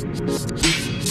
Peace.